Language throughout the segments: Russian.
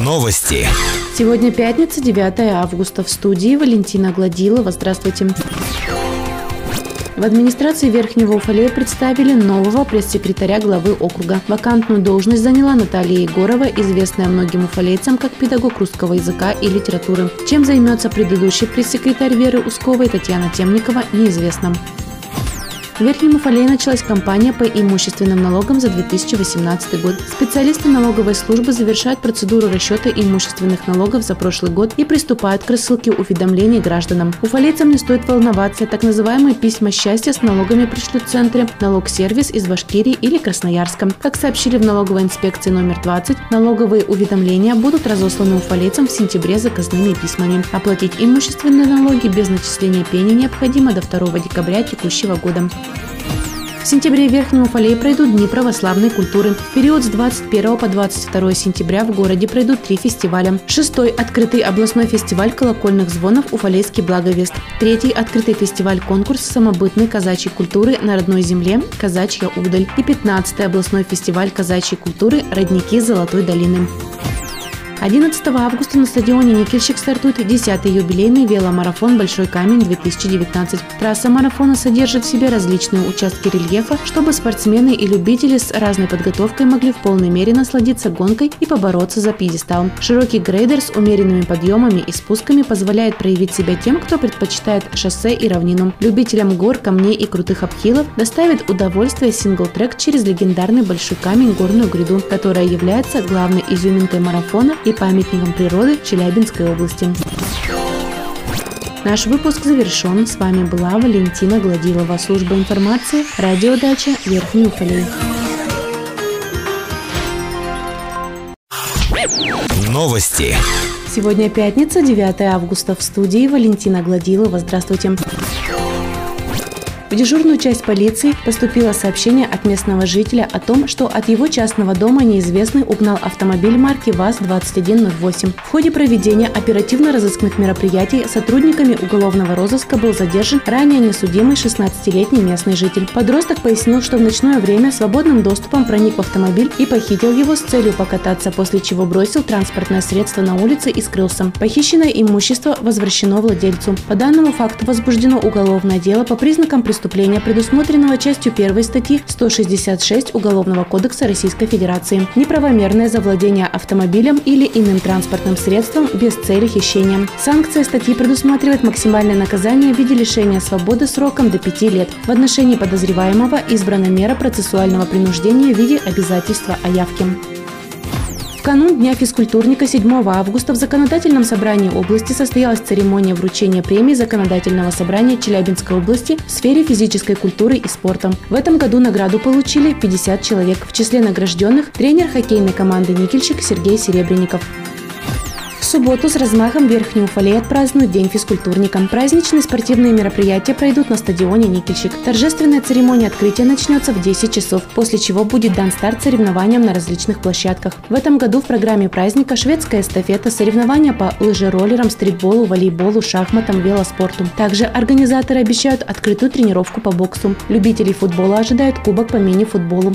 Новости. Сегодня пятница, 9 августа. В студии Валентина Гладилова. Здравствуйте. В администрации Верхнего Уфалея представили нового пресс-секретаря главы округа. Вакантную должность заняла Наталья Егорова, известная многим уфалейцам как педагог русского языка и литературы. Чем займется предыдущий пресс-секретарь Веры Усковой Татьяна Темникова, неизвестно. Верхнем Уфалее началась кампания по имущественным налогам за 2018 год. Специалисты налоговой службы завершают процедуру расчета имущественных налогов за прошлый год и приступают к рассылке уведомлений гражданам. Уфалейцам не стоит волноваться. Так называемые письма счастья с налогами пришлют в центре налог-сервис из Башкирии или Красноярска. Как сообщили в налоговой инспекции номер 20, налоговые уведомления будут разосланы уфалейцам в сентябре заказными письмами. Оплатить имущественные налоги без начисления пени необходимо до 2 декабря текущего года. В сентябре в Верхнем Уфалее пройдут Дни православной культуры. В период с 21 по 22 сентября в городе пройдут три фестиваля. Шестой – открытый областной фестиваль колокольных звонов «Уфалейский благовест». Третий – открытый фестиваль-конкурс самобытной казачьей культуры на родной земле «Казачья удаль». И пятнадцатый областной фестиваль казачьей культуры «Родники Золотой долины». 11 августа на стадионе «Никельщик» стартует 10-й юбилейный веломарафон «Большой камень-2019». Трасса марафона содержит в себе различные участки рельефа, чтобы спортсмены и любители с разной подготовкой могли в полной мере насладиться гонкой и побороться за пьедестал. Широкий грейдер с умеренными подъемами и спусками позволяет проявить себя тем, кто предпочитает шоссе и равнину. Любителям гор, камней и крутых обхилов доставит удовольствие сингл-трек через легендарный Большой камень горную гряду, которая является главной изюминкой марафона и памятником природы Челябинской области. Наш выпуск завершен. С вами была Валентина Гладилова, служба информации, радиодача Верхний Уфалей. Новости. Сегодня пятница, 9 августа. В студии Валентина Гладилова. Здравствуйте. В дежурную часть полиции поступило сообщение от местного жителя о том, что от его частного дома неизвестный угнал автомобиль марки ВАЗ-2108. В ходе проведения оперативно-розыскных мероприятий сотрудниками уголовного розыска был задержан ранее несудимый 16-летний местный житель. Подросток пояснил, что в ночное время свободным доступом проник в автомобиль и похитил его с целью покататься, после чего бросил транспортное средство на улице и скрылся. Похищенное имущество возвращено владельцу. По данному факту возбуждено уголовное дело по признакам преступления преступления, предусмотренного частью 1 статьи 166 Уголовного кодекса Российской Федерации. Неправомерное завладение автомобилем или иным транспортным средством без цели хищения. Санкция статьи предусматривает максимальное наказание в виде лишения свободы сроком до 5 лет. В отношении подозреваемого избрана мера процессуального принуждения в виде обязательства о явке. В канун Дня физкультурника 7 августа в Законодательном собрании области состоялась церемония вручения премии Законодательного собрания Челябинской области в сфере физической культуры и спорта. В этом году награду получили 50 человек. В числе награжденных тренер хоккейной команды «Никельщик» Сергей Серебренников субботу с размахом Верхний Уфалей отпразднуют День физкультурника. Праздничные спортивные мероприятия пройдут на стадионе «Никельщик». Торжественная церемония открытия начнется в 10 часов, после чего будет дан старт соревнованиям на различных площадках. В этом году в программе праздника шведская эстафета, соревнования по лыжероллерам, стритболу, волейболу, шахматам, велоспорту. Также организаторы обещают открытую тренировку по боксу. Любителей футбола ожидают кубок по мини-футболу.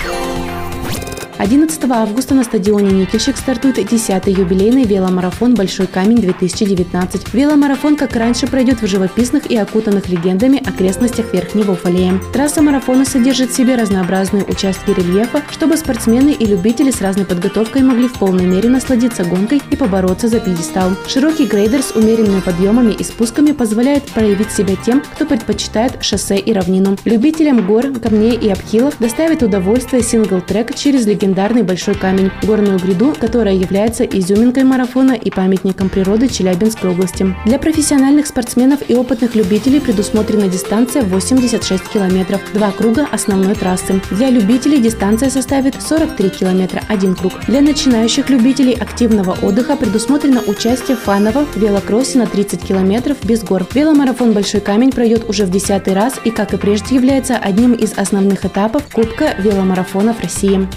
11 августа на стадионе «Никельщик» стартует 10-й юбилейный веломарафон «Большой камень-2019». Веломарафон, как раньше, пройдет в живописных и окутанных легендами окрестностях Верхнего Уфалея. Трасса марафона содержит в себе разнообразные участки рельефа, чтобы спортсмены и любители с разной подготовкой могли в полной мере насладиться гонкой и побороться за пьедестал. Широкий грейдер с умеренными подъемами и спусками позволяет проявить себя тем, кто предпочитает шоссе и равнину. Любителям гор, камней и обхилов доставит удовольствие сингл-трек через легендарный легендарный Большой камень, горную гряду, которая является изюминкой марафона и памятником природы Челябинской области. Для профессиональных спортсменов и опытных любителей предусмотрена дистанция 86 километров, два круга основной трассы. Для любителей дистанция составит 43 километра, один круг. Для начинающих любителей активного отдыха предусмотрено участие в фановом велокроссе на 30 километров без гор. Веломарафон «Большой камень» пройдет уже в десятый раз и, как и прежде, является одним из основных этапов Кубка веломарафонов России.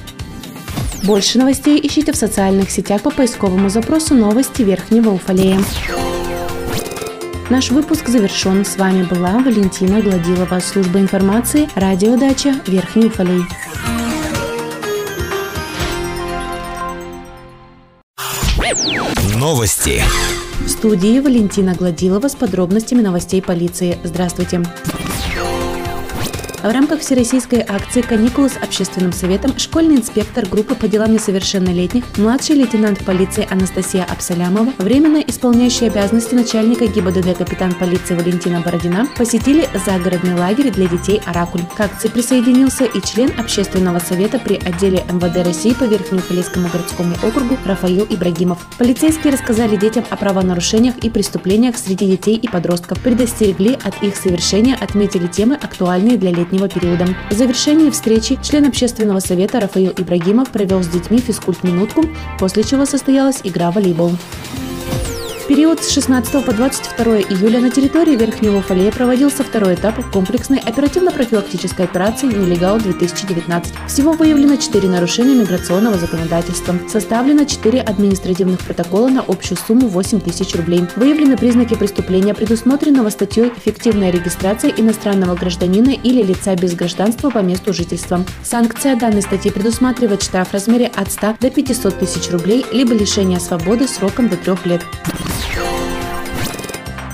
Больше новостей ищите в социальных сетях по поисковому запросу «Новости Верхнего Уфалея». Наш выпуск завершен. С вами была Валентина Гладилова, служба информации, радиодача Верхний Уфалей. Новости. В студии Валентина Гладилова с подробностями новостей полиции. Здравствуйте. В рамках всероссийской акции «Каникулы с общественным советом» школьный инспектор группы по делам несовершеннолетних, младший лейтенант полиции Анастасия Абсалямова, временно исполняющая обязанности начальника ГИБДД капитан полиции Валентина Бородина посетили загородный лагерь для детей «Оракуль». К акции присоединился и член общественного совета при отделе МВД России по Верхнеуфалейскому городскому округу Рафаил Ибрагимов. Полицейские рассказали детям о правонарушениях и преступлениях среди детей и подростков, предостерегли от их совершения, отметили темы, актуальные для летних летнего периода. В завершении встречи член общественного совета Рафаил Ибрагимов провел с детьми физкульт-минутку, после чего состоялась игра в волейбол. В период с 16 по 22 июля на территории Верхнего Фалея проводился второй этап комплексной оперативно-профилактической операции «Нелегал-2019». Всего выявлено 4 нарушения миграционного законодательства. Составлено 4 административных протокола на общую сумму 8 тысяч рублей. Выявлены признаки преступления, предусмотренного статьей «Эффективная регистрация иностранного гражданина или лица без гражданства по месту жительства». Санкция данной статьи предусматривает штраф в размере от 100 до 500 тысяч рублей либо лишение свободы сроком до трех лет.